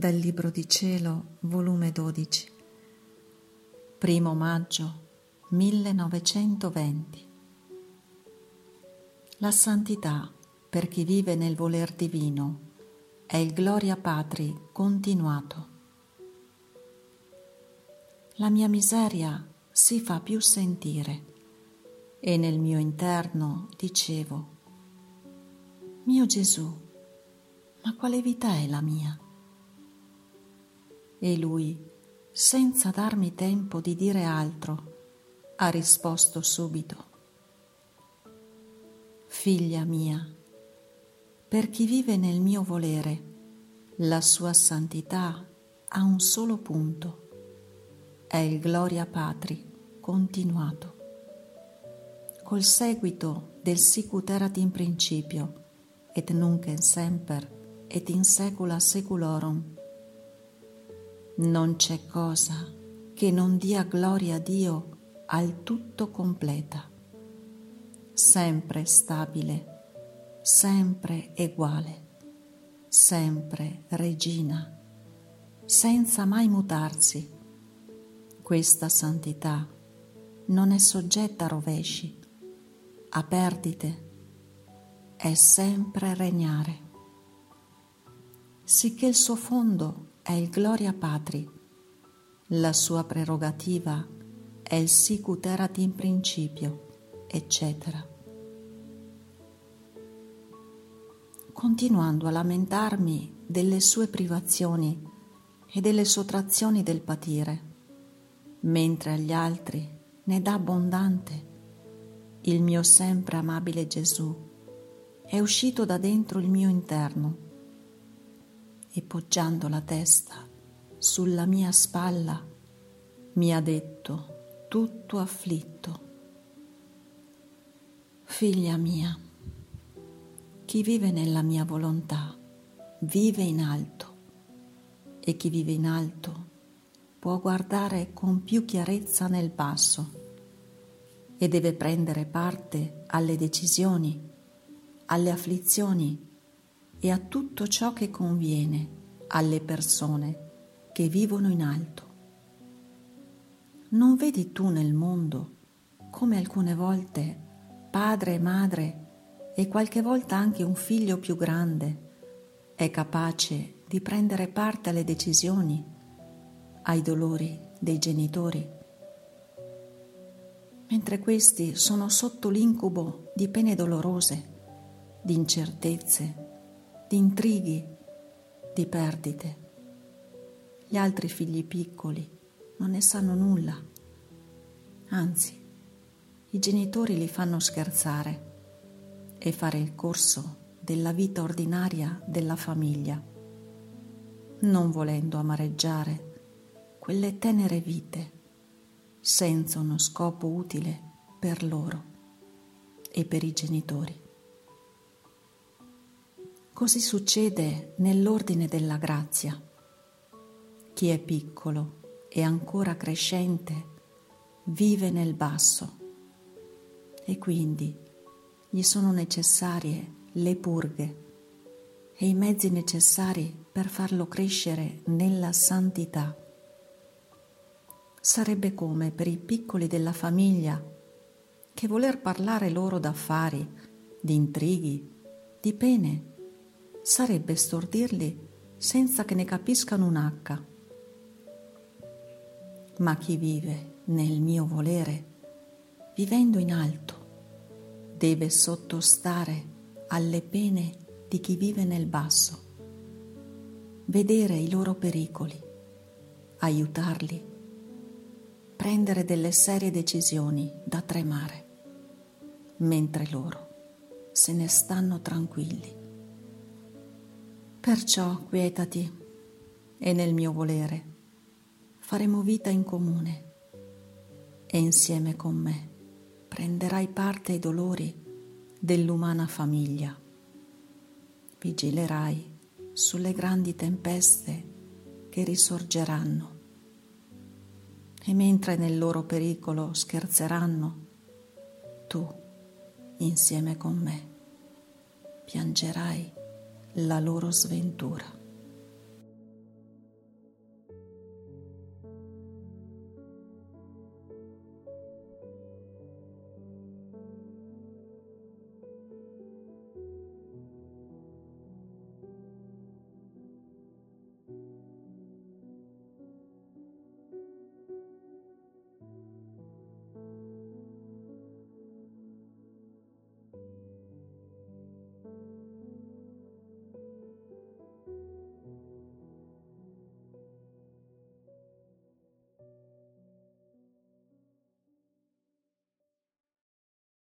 Dal Libro di Cielo, volume 12, primo maggio 1920. La santità, per chi vive nel voler divino, è il gloria patri continuato. La mia miseria si fa più sentire e nel mio interno dicevo, mio Gesù, ma quale vita è la mia? E lui, senza darmi tempo di dire altro, ha risposto subito. Figlia mia, per chi vive nel mio volere, la sua santità ha un solo punto, è il gloria patri continuato. Col seguito del sicut erat in principio, et nunc in semper, et in secula seculorum, non c'è cosa che non dia gloria a Dio al tutto completa, sempre stabile, sempre uguale, sempre regina, senza mai mutarsi. Questa santità non è soggetta a rovesci, a perdite, è sempre regnare. Sicché il suo fondo è il gloria patri, la sua prerogativa è il sicut erat in principio, eccetera. Continuando a lamentarmi delle sue privazioni e delle sottrazioni del patire, mentre agli altri ne dà abbondante, il mio sempre amabile Gesù è uscito da dentro il mio interno e poggiando la testa sulla mia spalla mi ha detto tutto afflitto, Figlia mia, chi vive nella mia volontà vive in alto e chi vive in alto può guardare con più chiarezza nel basso e deve prendere parte alle decisioni, alle afflizioni e a tutto ciò che conviene alle persone che vivono in alto. Non vedi tu nel mondo come alcune volte padre e madre e qualche volta anche un figlio più grande è capace di prendere parte alle decisioni, ai dolori dei genitori, mentre questi sono sotto l'incubo di pene dolorose, di incertezze, di intrighi, di perdite. Gli altri figli piccoli non ne sanno nulla. Anzi, i genitori li fanno scherzare e fare il corso della vita ordinaria della famiglia, non volendo amareggiare quelle tenere vite senza uno scopo utile per loro e per i genitori. Così succede nell'ordine della grazia. Chi è piccolo e ancora crescente vive nel basso e quindi gli sono necessarie le purghe e i mezzi necessari per farlo crescere nella santità. Sarebbe come per i piccoli della famiglia che voler parlare loro d'affari, di intrighi, di pene, sarebbe stordirli senza che ne capiscano un H. Ma chi vive nel mio volere, vivendo in alto, deve sottostare alle pene di chi vive nel basso, vedere i loro pericoli, aiutarli, prendere delle serie decisioni da tremare, mentre loro se ne stanno tranquilli. Perciò quietati e nel mio volere faremo vita in comune e insieme con me prenderai parte ai dolori dell'umana famiglia. Vigilerai sulle grandi tempeste che risorgeranno e mentre nel loro pericolo scherzeranno, tu, insieme con me, piangerai la loro sventura.